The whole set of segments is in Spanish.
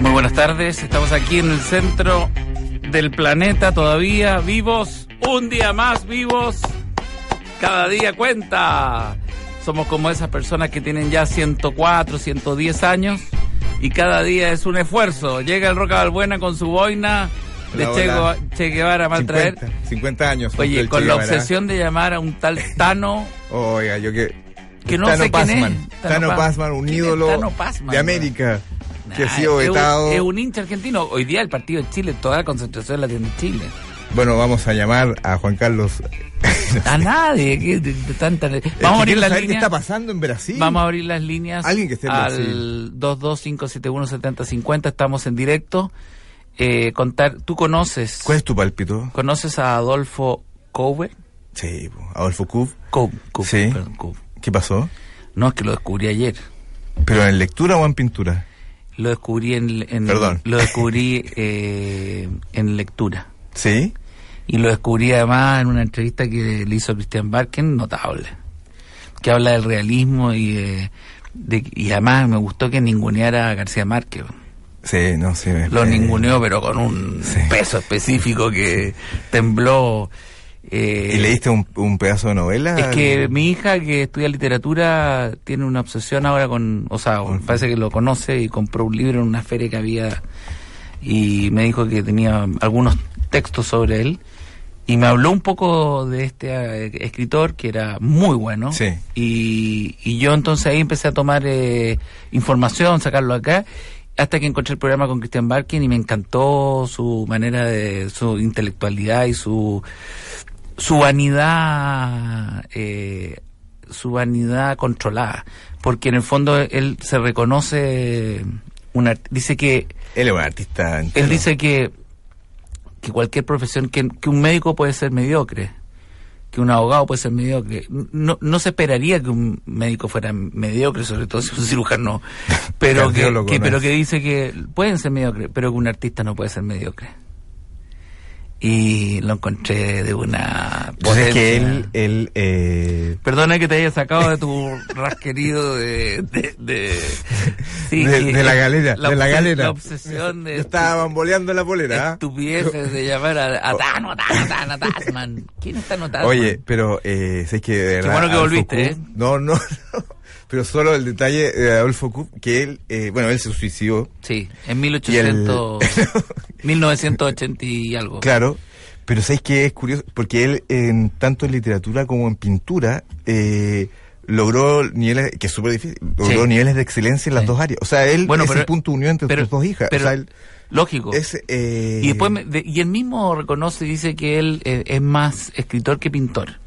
Muy buenas tardes, estamos aquí en el centro del planeta todavía, vivos, un día más vivos, cada día cuenta. Somos como esas personas que tienen ya 104, 110 años y cada día es un esfuerzo. Llega el Roca Balbuena con su boina de Hola, che, hola. Che Guevara a traer. 50, 50 años. Oye, con la obsesión de llamar a un tal Tano Oiga, yo que... Que no Tano sé quién es. Pazman. Tano Tano Pazman, un ¿Quién es ídolo Pazman, de América, que ha sido es un- vetado. Es un hincha argentino. Hoy día el partido de Chile, toda la concentración la tiene Chile. Bueno, vamos a llamar a Juan Carlos. A nadie. ¿qué? De- de tanta- Es que Vamos a abrir las saber qué líneas. está pasando en Brasil. Vamos a abrir las líneas Alguien que esté en al 225717050. Estamos en directo. Eh, contar, ¿Tú conoces ¿Cuál es tu pálpito? conoces a Adolfo Couve? Sí, Adolfo Kuf. Cou- Cou- Sí. perdón. ¿Qué pasó? No, es que lo descubrí ayer. ¿Pero en lectura o en pintura? Lo descubrí en, en- Perdón. lo descubrí eh, en lectura. ¿Sí? Y lo descubrí además en una entrevista que le hizo Christian Barken, notable. Que habla del realismo y, eh, de, y además me gustó que ninguneara a García Márquez. Sí, no sé. Lo eh, ninguneó, pero con un sí. peso específico que tembló. Eh, ¿Y leíste un, un pedazo de novela? es que mi hija que estudia literatura tiene una obsesión ahora con, o sea, Con- parece que lo conoce y compró un libro en una feria que había y me dijo que tenía algunos textos sobre él y me habló un poco de este eh, escritor que era muy bueno Sí. y, y yo entonces ahí empecé a tomar eh, información, sacarlo acá hasta que encontré el programa con Christian Barkin y me encantó su manera de su intelectualidad y su su vanidad eh, su vanidad controlada porque en el fondo él se reconoce una dice que Él es un artista. entero. él dice que que cualquier profesión que, que un médico puede ser mediocre que un abogado puede ser mediocre no, no se esperaría que un médico fuera mediocre sobre todo si un cirujano pero que, Cardiólogo, que- ¿no? pero que dice que pueden ser mediocres pero que un artista no puede ser mediocre y lo encontré de una Pues es que potencia. él, él eh, Perdona que te haya sacado de tu rasquerido de... de, de, sí, de, de la galera, la de la galera. La obsesión de... Yo estaba bamboleando la polera. ¿ah? Estupideces de llamar a, a Tano, Tano, Tano, Tasman. ¿Quién es Tano Tasman? Oye, pero eh, sé que de verdad. bueno que volviste, ¿eh? No, no, no. Pero solo el detalle de Adolfo Kuhn, que él, eh, bueno, él se suicidó, Sí, en 1800... Y el- 1980 y algo. claro. Pero sabéis que es curioso, porque él, en tanto en literatura como en pintura, eh, logró niveles, que es súper difícil, logró Sí. niveles de excelencia en las Sí. dos áreas. O sea, él Bueno, es pero- el punto de unión entre sus dos hijas. pero- o sea, él Lógico. es, eh, Y después me- de- y él mismo reconoce y dice que él eh, es más escritor que pintor.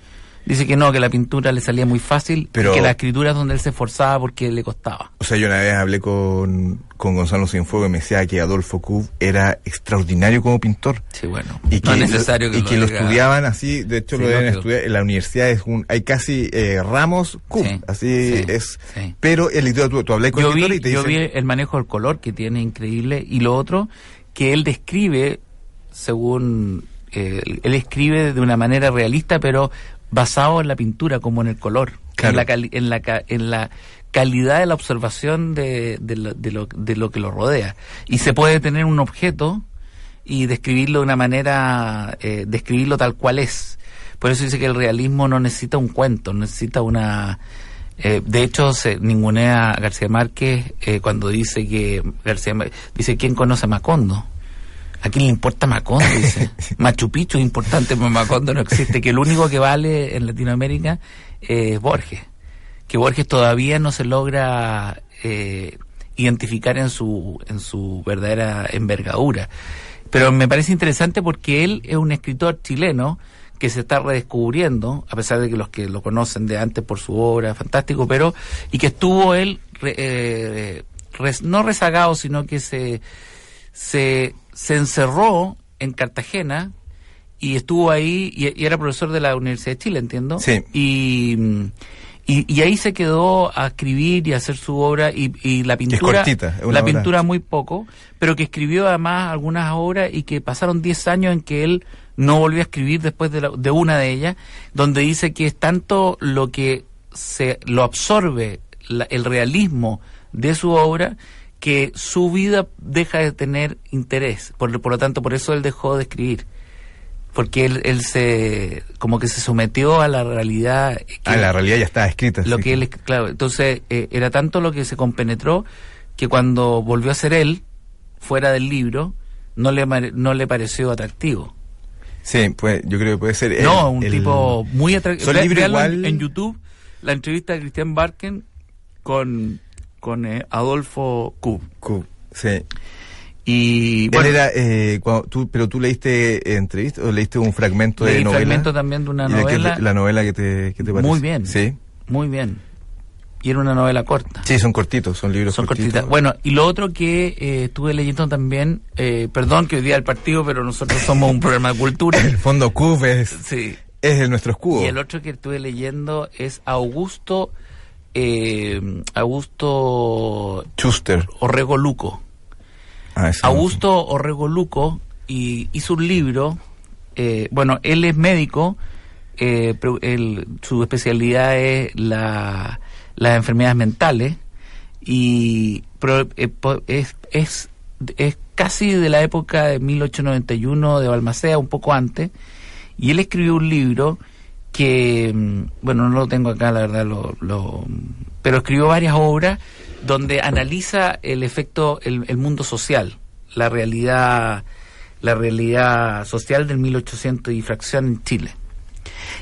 Dice que no, que la pintura le salía muy fácil Pero- y que la escritura es donde él se esforzaba porque le costaba. O sea, yo una vez hablé con, con Gonzalo Cienfuegos y me decía que Adolfo Kuhn era extraordinario como pintor. Sí, bueno. Y que, no es necesario que y lo que lo estudiaban así, de hecho Sí, lo deben lógico. estudiar en la universidad, es un, hay casi eh, ramos Kuhn, Sí, así sí, es. Pero en literatura, tú hablas con Yo escritores vi, y te yo dicen, vi el manejo del color que tiene increíble y lo otro que él describe según eh, él escribe de una manera realista pero basado en la pintura como en el color Claro. en la cali- en la ca- en la calidad de la observación de, de lo, de, lo, de lo que lo rodea y se puede tener un objeto y describirlo de una manera eh, describirlo tal cual es por eso dice que el realismo no necesita un cuento necesita una eh, de hecho, se ningunea a García Márquez eh, cuando dice que García Márquez, dice quién conoce a Macondo. ¿A quién le importa Macondo? Dice. Machu Picchu es importante, pero Macondo no existe. Que el único que vale en Latinoamérica es Borges. Que Borges todavía no se logra eh, identificar en su, en su verdadera envergadura. Pero me parece interesante porque él es un escritor chileno que se está redescubriendo, a pesar de que los que lo conocen de antes por su obra, fantástico, pero, y que estuvo él re- eh, no rezagado, sino que se, se, se encerró en Cartagena y estuvo ahí, y, era profesor de la Universidad de Chile, entiendo. Sí. Y, y, ahí se quedó a escribir y a hacer su obra, y, la pintura. es cortita, la pintura muy poco, pero que escribió además algunas obras y que pasaron 10 años en que él no volvió a escribir después de, de una de ellas, donde dice que es tanto lo que se lo absorbe el realismo de su obra que su vida deja de tener interés. Por, por lo tanto, por eso él dejó de escribir. Porque él, él se, como que se sometió a la realidad. ah, la realidad ya estaba escrita. Lo que él, claro, entonces eh, era tanto lo que se compenetró que cuando volvió a ser él, fuera del libro, no le, no le pareció atractivo. Sí, pues yo creo que puede ser. no, un tipo muy atractivo. en YouTube la entrevista de Cristian Barken con, con eh, Adolfo Kub. Kub, sí. Y bueno, era, eh, tú, pero tú leíste entrevista o leíste un fragmento de novela. fragmento también de una novela. la novela que te, que te parece. Muy bien. Sí. Muy bien. Y era una novela corta. Sí, son cortitos, son libros son cortitos. Bueno, y lo otro que eh, estuve leyendo también, eh, perdón que hoy día el partido, pero nosotros somos un programa de cultura. el fondo CUF es... Sí, es el nuestro escudo. Y el otro que estuve leyendo es Augusto eh, Augusto Schuster Orrego Luco. Ah, Augusto Orrego Luco y hizo un libro. Eh, bueno, él es médico. Eh, su especialidad es la, las enfermedades mentales y eh, es, es, es casi de la época de 1891 de Balmacea, un poco antes y él escribió un libro que, mm, bueno, no lo tengo acá, la verdad, lo, pero escribió varias obras donde analiza el efecto, el, mundo social, la realidad, la realidad social del 1800 y fracción en Chile.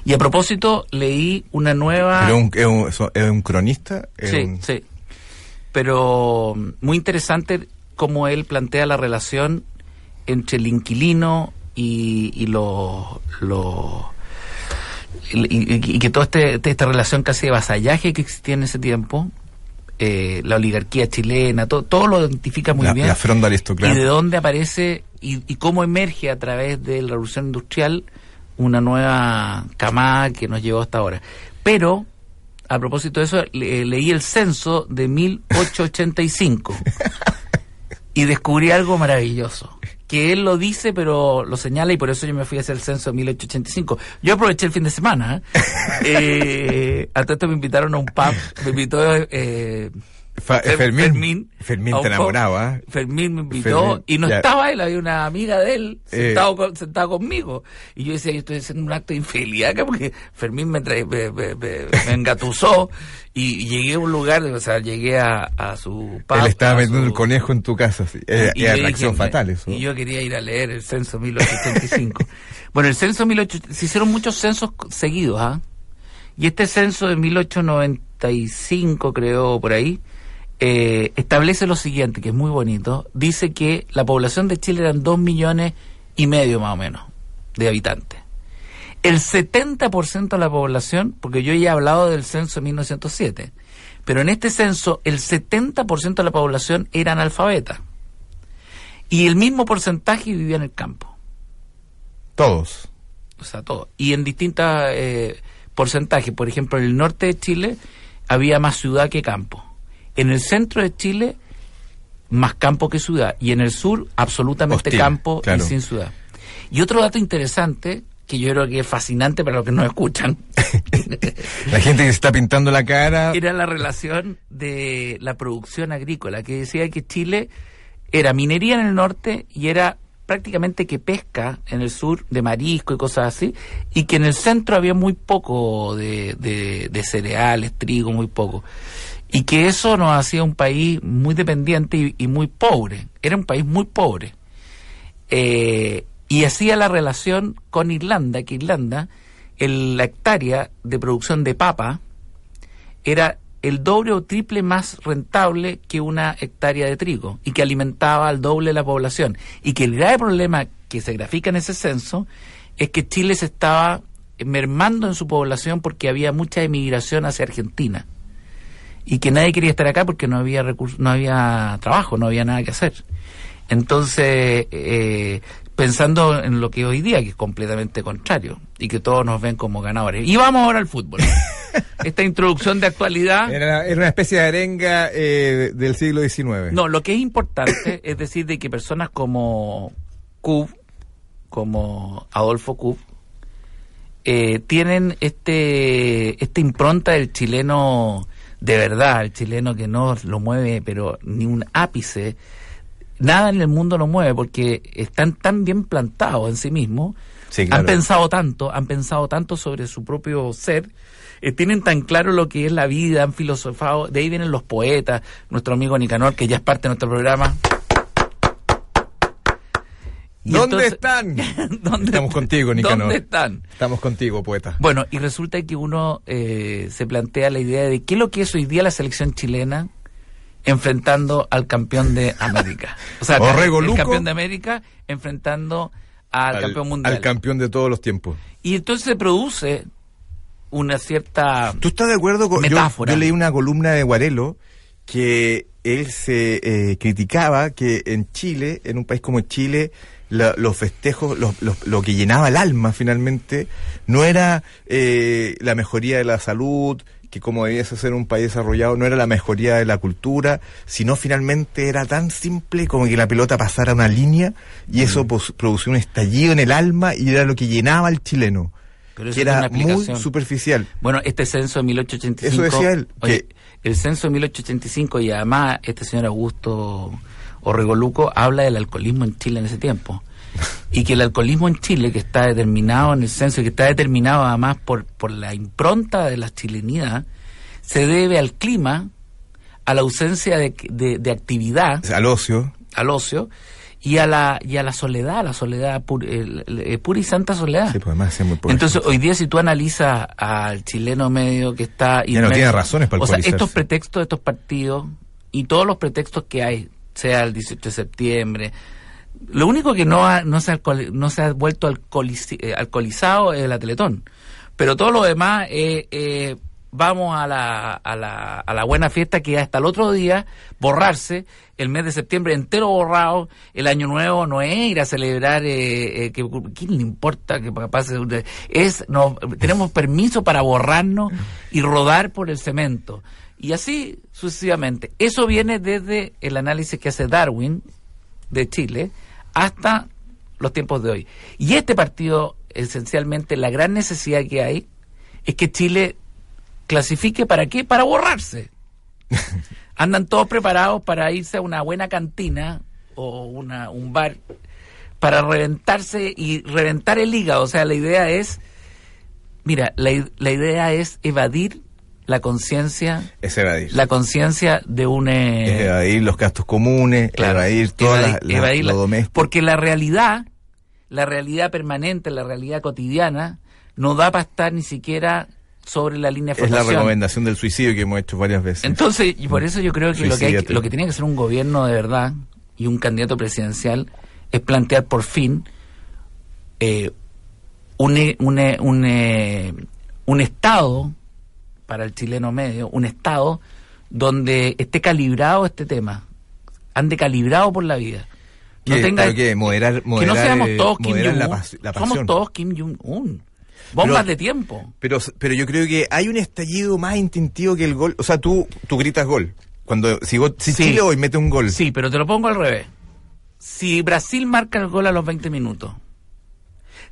Y a propósito, leí una nueva... ¿Es un, cronista? sí, sí. Pero mm, muy interesante cómo él plantea la relación entre el inquilino, y, y lo, lo y, que toda este, esta relación casi de vasallaje que existía en ese tiempo, eh, la oligarquía chilena, todo, todo lo identifica muy bien. Y de dónde aparece y, y, cómo emerge a través de la revolución industrial una nueva camada que nos llevó hasta ahora. Pero, a propósito de eso, leí el censo de 1885 y descubrí algo maravilloso que él lo dice, pero lo señala y por eso yo me fui a hacer el censo en 1885. Yo aproveché el fin de semana. ¿eh? eh esto me invitaron a un pub, me invitó eh, Fermín. Fermín, te enamoraba. ¿eh? Fermín me invitó y no estaba él, había una amiga de él eh. sentado, sentado conmigo. Y yo decía, yo estoy haciendo un acto de infidelidad porque Fermín me, trae, me, engatusó y, llegué a un lugar, o sea, llegué a, su padre. Él estaba vendiendo el conejo en tu casa, sí. y, atracción fatal eso. Y yo quería ir a leer el censo 1885. bueno, el censo 1885, se hicieron muchos censos seguidos, ¿ah? Y este censo de 1895, creo, por ahí, eh, establece lo siguiente, que es muy bonito. Dice que la población de Chile eran dos millones y medio más o menos de habitantes. El 70% de la población, porque yo ya he hablado del censo de 1907, pero en este censo el 70% de la población era analfabeta. Y el mismo porcentaje vivía en el campo. Todos. O sea, todos. Y en distintos eh, porcentajes. Por ejemplo, en el norte de Chile había más ciudad que campo en el centro de Chile, más campo que ciudad. Y en el sur, absolutamente campo y sin ciudad. Y otro dato interesante, que yo creo que es fascinante para los que no escuchan. la gente que se está pintando la cara. Era la relación de la producción agrícola, que decía que Chile era minería en el norte y era prácticamente que pesca en el sur de marisco y cosas así, y que en el centro había muy poco de, de cereales, trigo, muy poco y que eso nos hacía un país muy dependiente y, muy pobre. Era un país muy pobre. Eh, y hacía la relación con Irlanda, que Irlanda, la hectárea de producción de papa era el doble o triple más rentable que una hectárea de trigo y que alimentaba al doble la población. Y que el grave problema que se grafica en ese censo es que Chile se estaba mermando en su población porque había mucha emigración hacia Argentina y que nadie quería estar acá porque no había recursos, no había trabajo, no había nada que hacer. Entonces, eh, pensando en lo que hoy día, que es completamente contrario, y que todos nos ven como ganadores. Y vamos ahora al fútbol. Esta introducción de actualidad. Era, era una especie de arenga eh, del siglo XIX. No, lo que es importante es decir de que personas como Cub, como Adolfo Cub, eh, tienen este esta impronta del chileno de verdad, el chileno que no lo mueve, pero ni un ápice, nada en el mundo lo mueve porque están tan bien plantados en sí mismos, Sí, claro. han pensado tanto, han pensado tanto sobre su propio ser, eh, tienen tan claro lo que es la vida, han filosofado, de ahí vienen los poetas, nuestro amigo Nicanor, que ya es parte de nuestro programa. ¿Dónde entonces- están? ¿Dónde- Estamos contigo, Nicanor. ¿Dónde están? Estamos contigo, poeta. Bueno, y resulta que uno eh, se plantea la idea de qué es lo que es hoy día la selección chilena enfrentando al campeón de América. O sea, Orrego el Luco. campeón de América enfrentando al, campeón mundial. al campeón de todos los tiempos. y entonces se produce una cierta... ¿Tú estás de acuerdo con.? yo- Metáfora. Yo, leí una columna de Guarelo que él se eh, criticaba que en Chile, en un país como Chile, la- los festejos, los- los- lo que llenaba el alma finalmente, no era eh, la mejoría de la salud, que como debiese ser un país desarrollado, no era la mejoría de la cultura, sino finalmente era tan simple como que la pelota pasara una línea y eso pos- producía un estallido en el alma y era lo que llenaba al chileno. Pero eso que era muy superficial. Bueno, este censo de 1885... Eso decía él, oye, que- el censo de 1885 y además este señor Augusto Orregoluco habla del alcoholismo en Chile en ese tiempo. Y que el alcoholismo en Chile, que está determinado en el censo que está determinado además por, por la impronta de la chilenidad, se debe al clima, a la ausencia de, de- de actividad, Al ocio. al ocio, y a la, y a la soledad, la soledad pura, el- pura y santa soledad. Sí, pues además es muy pobre. Entonces, hoy día si tú analizas al chileno medio que está... Ya no inmerso- tiene razones para O sea, estos pretextos de estos partidos y todos los pretextos que hay, sea el 18 de septiembre, lo único que no, ha, no, se, alcohol- no se ha vuelto alcoholici- eh, alcoholizado es la Teletón. Pero todo lo demás, eh, eh, vamos a la, a, la, a la buena fiesta que hasta el otro día, borrarse, el mes de septiembre entero borrado, el año nuevo no es ir a celebrar, eh, eh, que, ¿quién le importa que pase? Es, no, tenemos permiso para borrarnos y rodar por el cemento. Y así sucesivamente. Eso viene desde el análisis que hace Darwin de Chile hasta los tiempos de hoy. Y este partido, esencialmente, la gran necesidad que hay es que Chile clasifique para qué? Para borrarse. Andan todos preparados para irse a una buena cantina o una, un bar para reventarse y reventar el hígado. O sea, la idea es, mira, la, la idea es evadir la conciencia, Es evadir. la conciencia de un... eh, es evadir los gastos comunes, Claro, evadir toda evadir- la, la-. Porque la realidad, la realidad permanente, la realidad cotidiana, no da para estar ni siquiera sobre la línea de es la recomendación del suicidio que hemos hecho varias veces. Entonces, y por eso yo creo que lo que, hay, lo que tiene que hacer un gobierno de verdad y un candidato presidencial es plantear por fin eh, un, e- un, e- un, eh, un Estado para el chileno medio, un Estado donde esté calibrado este tema, ande calibrado por la vida. No ¿Qué? tenga, ¿Pero qué? Moderar- que no moderar, seamos eh, todos Kim moderar la Jong-un. Somos todos Kim Jong-un. Bombas Pero- de tiempo. Pero, pero yo creo que hay un estallido más instintivo que el gol. O sea, tú, tú gritas gol. Cuando, si, go- si Sí. Chile hoy mete un gol. Sí, pero te lo pongo al revés. Si Brasil marca el gol a los 20 minutos,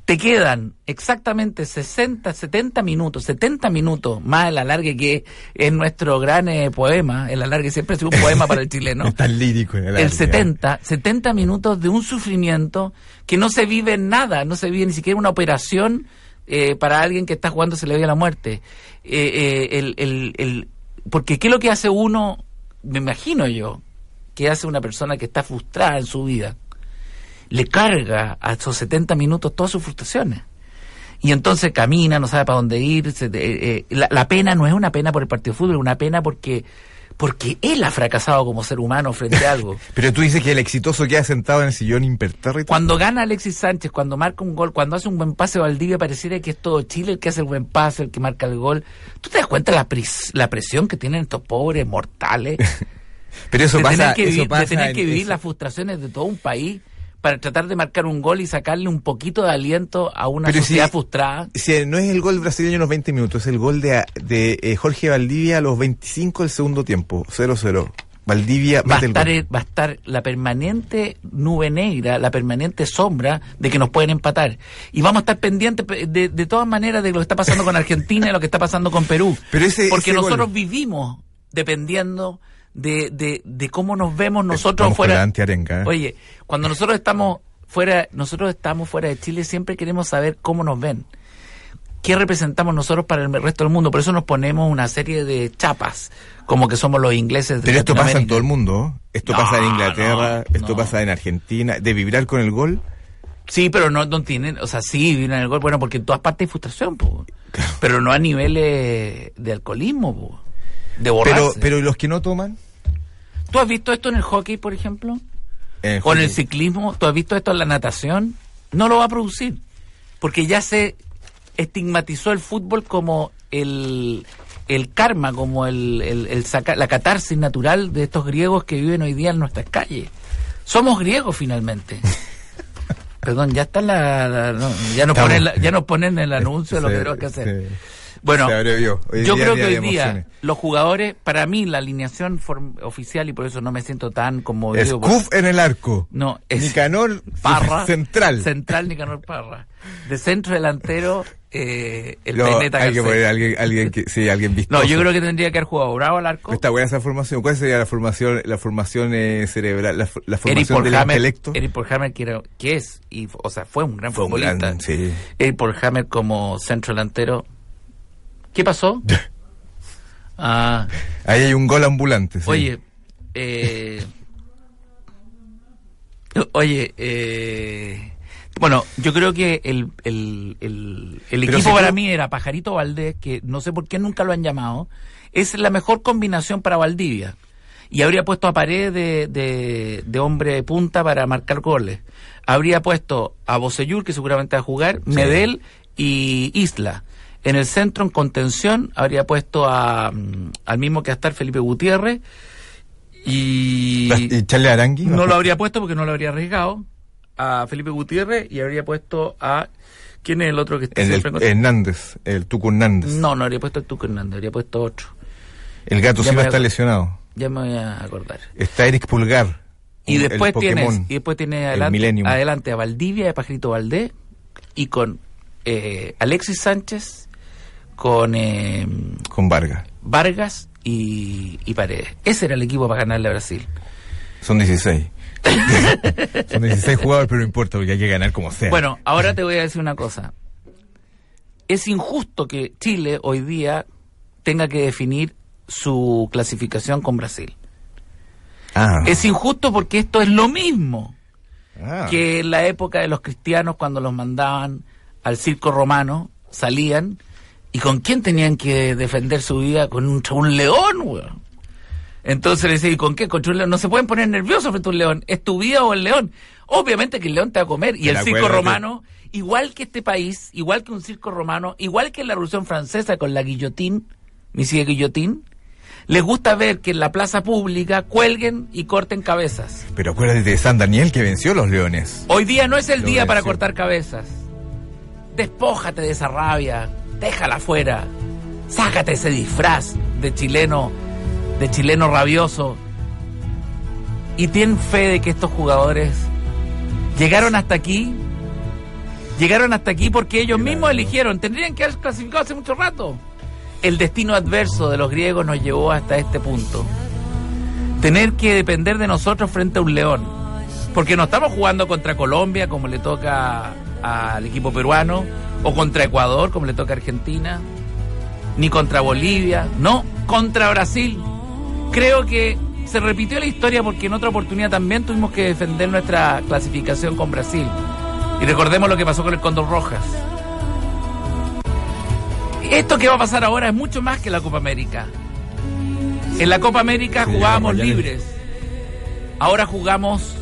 te quedan exactamente 60, 70 minutos, 70 minutos más el alargue que es nuestro gran eh, poema. El alargue siempre sido un poema para el chileno. Es tan lírico. en El arte, 70, 70 minutos de un sufrimiento que no se vive en nada, no se vive ni siquiera una operación eh, para alguien que está jugando se le ve la muerte. Eh, eh, el, el, el- porque ¿qué es lo que hace uno? Me imagino yo, que hace una persona que está frustrada en su vida. Le carga a esos 70 minutos todas sus frustraciones. Y entonces camina, no sabe para dónde ir. se- eh, eh, la, la pena no es una pena por el partido de fútbol, es una pena porque porque él ha fracasado como ser humano frente a algo. Pero tú dices que el exitoso queda sentado en el sillón impertérrito. Cuando gana Alexis Sánchez, cuando marca un gol, cuando hace un buen pase Valdivia, pareciera que es todo Chile el que hace el buen pase, el que marca el gol. ¿Tú te das cuenta la, pris- la presión que tienen estos pobres mortales? Pero eso de pasa, tener que, eso vivir, de tener que vivir eso- las frustraciones de todo un país para tratar de marcar un gol y sacarle un poquito de aliento a una Pero si- sociedad frustrada. Si no es el gol brasileño en los 20 minutos, es el gol de, de eh, Jorge Valdivia a los 25 del segundo tiempo, 0-0. Valdivia Va a, estar, el- va a estar la permanente nube negra, la permanente sombra de que nos pueden empatar. Y vamos a estar pendientes pe- de, de todas maneras de lo que está pasando con Argentina y lo que está pasando con Perú. Pero ese- Porque ese nosotros gol- vivimos dependiendo de, de, de cómo nos vemos nosotros fuera. ¿eh? Oye, cuando nosotros estamos fuera, nosotros estamos fuera de Chile, siempre queremos saber cómo nos ven. ¿Qué representamos nosotros para el resto del mundo? Por eso nos ponemos una serie de chapas, como que somos los ingleses de Pero esto pasa en todo el mundo. ¿eh? Esto No, pasa en Inglaterra, no, esto no. pasa en Argentina. De vibrar con el gol. Sí, pero no, no tienen, o sea, sí, vienen el gol, bueno, porque en todas partes hay frustración, po. pero no a niveles de alcoholismo, po. De borrarse. Pero, pero ¿y los que no toman? ¿Tú has visto esto en el hockey, por ejemplo? En ¿O en el ciclismo? ¿Tú has visto esto en la natación? No lo va a producir, porque ya se estigmatizó el fútbol como el, el karma, como el, el- el saca- la catarsis natural de estos griegos que viven hoy día en nuestras calles. Somos griegos finalmente. Perdón, ya está la, la- no, ya nos ponen la- ya nos ponen el anuncio de lo que tenemos que hacer. sí. Bueno, yo día creo día que hoy día emociones. los jugadores, para mí la alineación oficial y por eso no me siento tan conmovido. por- Scuf en el arco. No, es Nicanor Parra, central. Central Nicanor Parra. De centro delantero, eh, el Peineta hay que poner a alguien, alguien que, sí, alguien visto. No, yo creo que tendría que haber jugado Bravo al arco. Está buena esa formación. ¿Cuál sería la formación, la formación eh, cerebral, la, la formación del intelecto? Eric Porhammer, que, que es, y, o sea, fue un gran Fue un futbolista. gran, sí. Eric Porhammer como centro delantero. ¿Qué pasó? ah, Ahí hay un gol ambulante. sí. Oye, eh, oye, eh, bueno, yo creo que el, el, el, el equipo si para tú- mí era Pajarito Valdés, que no sé por qué nunca lo han llamado, es la mejor combinación para Valdivia. Y habría puesto a Pared de, de, de hombre de punta para marcar goles. Habría puesto a Bocellur, que seguramente va a jugar, Medel y Isla. En el centro, en contención, habría puesto a, mm, al mismo que a estar Felipe Gutiérrez. Y ¿Y Charlie Arangui? no lo habría puesto porque no lo habría arriesgado. A Felipe Gutiérrez y habría puesto a. ¿Quién es el otro que está El, siempre con- Hernández, el Tuco Hernández. No, no habría puesto a Tuco Hernández, habría puesto otro. El gato Silva está lesionado. Ya me voy a acordar. Está Eric Pulgar. Y el después tienes, y después tiene el adelante, adelante a Valdivia de Pajarito Valdés y con eh, Alexis Sánchez, con eh, Con Vargas. Vargas y, y Paredes. Ese era el equipo para ganarle a Brasil. Son 16. Son 16 jugadores, pero no importa, porque hay que ganar como sea. Bueno, ahora te voy a decir una cosa. Es injusto que Chile hoy día tenga que definir su clasificación con Brasil. Ah. Es injusto porque esto es lo mismo Ah. que en la época de los cristianos cuando los mandaban al circo romano, salían y con quién tenían que defender su vida con un, un león, weón. Entonces le decía, ¿y con qué? Contra un león. No se pueden poner nerviosos frente a un león. ¿Es tu vida o el león? Obviamente que el león te va a comer. Y el circo romano, igual que este país, igual que un circo romano, igual que en la Revolución Francesa con la guillotín, mi sigue guillotín, les gusta ver que en la plaza pública cuelguen y corten cabezas. Pero acuérdate de San Daniel que venció a los leones. Hoy día no es el Lo día para cortar cabezas. Despójate de esa rabia, déjala fuera. Sácate ese disfraz de chileno, de chileno rabioso. Y ten fe de que estos jugadores llegaron hasta aquí. Llegaron hasta aquí porque ellos mismos eligieron. Tendrían que haber clasificado hace mucho rato. El destino adverso de los griegos nos llevó hasta este punto. Tener que depender de nosotros frente a un león. Porque no estamos jugando contra Colombia como le toca al equipo peruano, o contra Ecuador como le toca a Argentina, ni contra Bolivia, no, contra Brasil. Creo que se repitió la historia porque en otra oportunidad también tuvimos que defender nuestra clasificación con Brasil. Y recordemos lo que pasó con el Condor Rojas. Esto que va a pasar ahora es mucho más que la Copa América. En la Copa América jugábamos libres. Ahora jugamos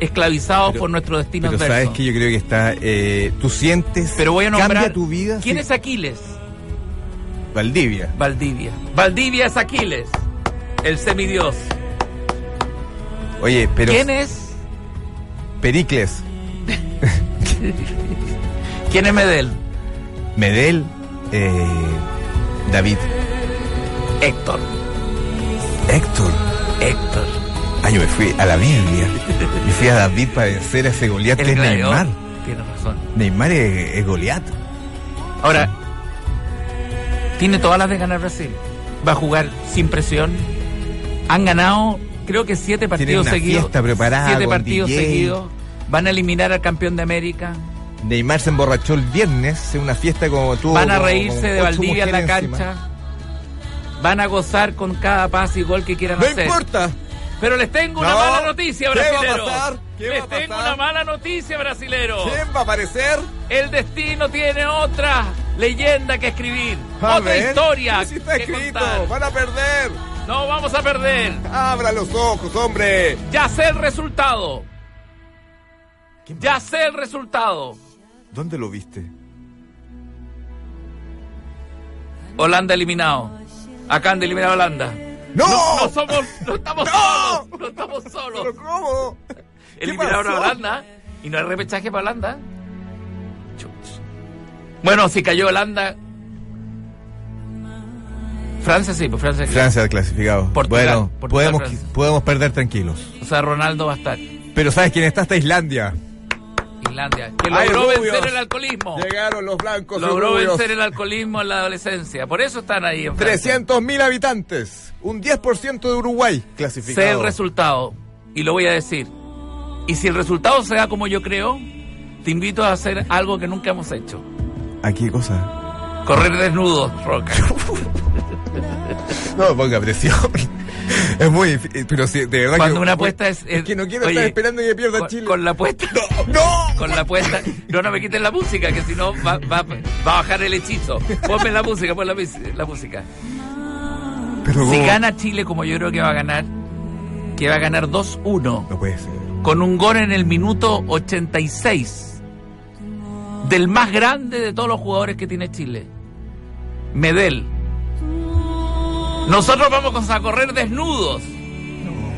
esclavizados Pero- por nuestro destino Pero adverso. sabes que yo creo que está. eh, tú sientes. Pero voy a nombrar. Cambia tu vida. ¿Quién es Aquiles? Valdivia. Valdivia. Valdivia es Aquiles, el semidios. Oye, pero. ¿Quién es? Pericles. ¿Quién es Medel? Medel. eh, David. Héctor. Héctor. Héctor. Ah, yo me fui a la Biblia. Me fui a David para vencer a ese Goliat que es. Neymar. Tienes razón. Neymar es, es Goliat. Ahora, tiene todas las de ganar Brasil. Va a jugar sin presión. Han ganado, creo que siete partidos una seguidos. fiesta preparada Siete partidos DJ. seguidos. Van a eliminar al campeón de América. Neymar se emborrachó el viernes en una fiesta como tuvo. Van a reírse como de Valdivia en la encima. cancha. Van a gozar con cada pase y gol que quieran No hacer. importa. Pero les tengo una No. mala noticia, ¿Qué va a brasilero. pasar? ¿Qué les va a tengo una mala noticia, brasilero. ¿Quién va a aparecer? El destino tiene otra leyenda que escribir. A otra ver. historia Sí está que escrito. contar. Van a perder. No vamos a perder. Abra los ojos, hombre. Ya sé el resultado. Ya sé el resultado. ¿Dónde lo viste? Holanda eliminado. Acaban de eliminar a Holanda. ¡No! No, no somos, no estamos ¡No! solos. No estamos solos. ¿Pero cómo? ¿Qué Eliminaron a? Holanda y no hay repechaje para Holanda. Chuch. Bueno, si cayó Holanda. Francia sí, pues Francia. Francia clasificado. Portugal, bueno, Portugal, podemos, Francia. podemos perder tranquilos. O sea, Ronaldo va a estar. Pero ¿sabes quién está? Está Islandia. Islandia. Que logró vencer el alcoholismo. Llegaron los blancos. Logró vencer el alcoholismo en la adolescencia. Por eso están ahí en Francia. 300.000 habitantes. Un 10% de Uruguay clasificado. Sé el resultado. Y lo voy a decir. Y si el resultado se da como yo creo, te invito a hacer algo que nunca hemos hecho. ¿A qué cosa? Correr desnudo, Roca. No me ponga presión. es muy difícil. Pero sí, de verdad Cuando que. una apuesta es... Es que no quiero Oye, estar esperando que pierda con, Chile. Con la apuesta... ¡No! Con la apuesta... No, no me quiten la música, que si no va, va, va a bajar el hechizo. Ponme la música, pon la, la música. Pero Si gana Chile como yo creo que va a ganar, que va a ganar 2-1, No puede ser. con un gol en el minuto 86, del más grande de todos los jugadores que tiene Chile, Medel. Nosotros vamos a correr desnudos,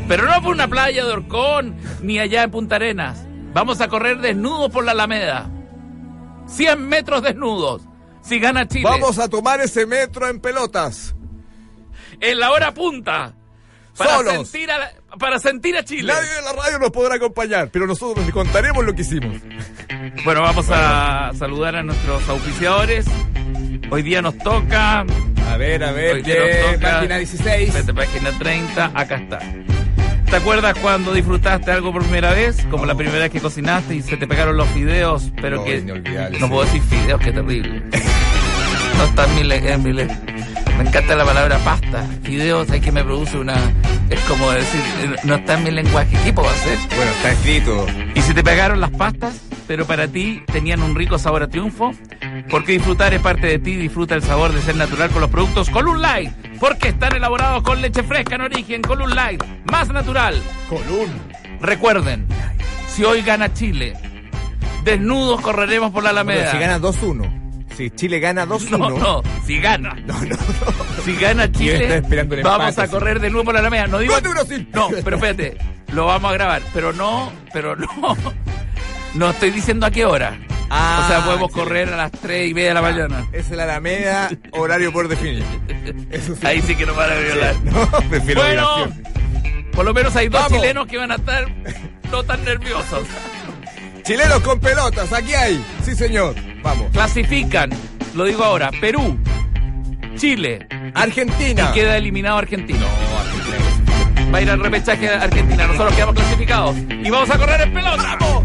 pero no por una playa de Orcón ni allá en Punta Arenas. Vamos a correr desnudos por la Alameda. 100 metros desnudos. Si gana Chile. Vamos a tomar ese metro en pelotas. en la hora punta. Para Solos. sentir a, la- para sentir a Chile. Nadie de la radio nos podrá acompañar, pero nosotros les contaremos lo que hicimos. Bueno, vamos a saludar a nuestros auspiciadores. Hoy día nos toca. A ver, a ver. Página 16. Vete, página 30, acá está. ¿Te acuerdas cuando disfrutaste algo por primera vez? Como la primera vez que cocinaste y se te pegaron los fideos, pero No, que. No puedo decir fideos, qué terrible. No está en mi, le- en mi le- Me encanta la palabra pasta. Fideos es que me produce una. Es como decir, no está en mi lenguaje. ¿Qué puedo hacer? Bueno, está escrito. Y se te pegaron las pastas, pero para ti tenían un rico sabor a triunfo, porque disfrutar es parte de ti, disfruta el sabor de ser natural con los productos Column Light, porque están elaborados con leche fresca en origen, Column Light, más natural. Column. Recuerden, si hoy gana Chile, desnudos correremos por la Alameda. si gana 2-1. Si Chile gana 2-1. no, no, si gana. No, no, no. Si gana Chile, vamos empate, a correr de nuevo por la Alameda. No digo. No, pero espérate. Lo vamos a grabar. Pero no, pero no. No estoy diciendo a qué hora. Ah, o sea, podemos excelente. correr a las 3 y media de la mañana. Es la Alameda, horario por definir. Eso sí. Ahí sí que nos van a violar. No, prefiero Bueno, violación. por lo menos hay dos Vamos. chilenos que van a estar no tan nerviosos. Chilenos con pelotas, aquí hay. Sí, señor. Vamos. Clasifican, lo digo ahora, Perú, Chile Argentina. y queda eliminado Argentina. No, Argentina. Va a ir al repechaje Argentina. Nosotros quedamos clasificados y vamos a correr en pelota. ¡Vamos!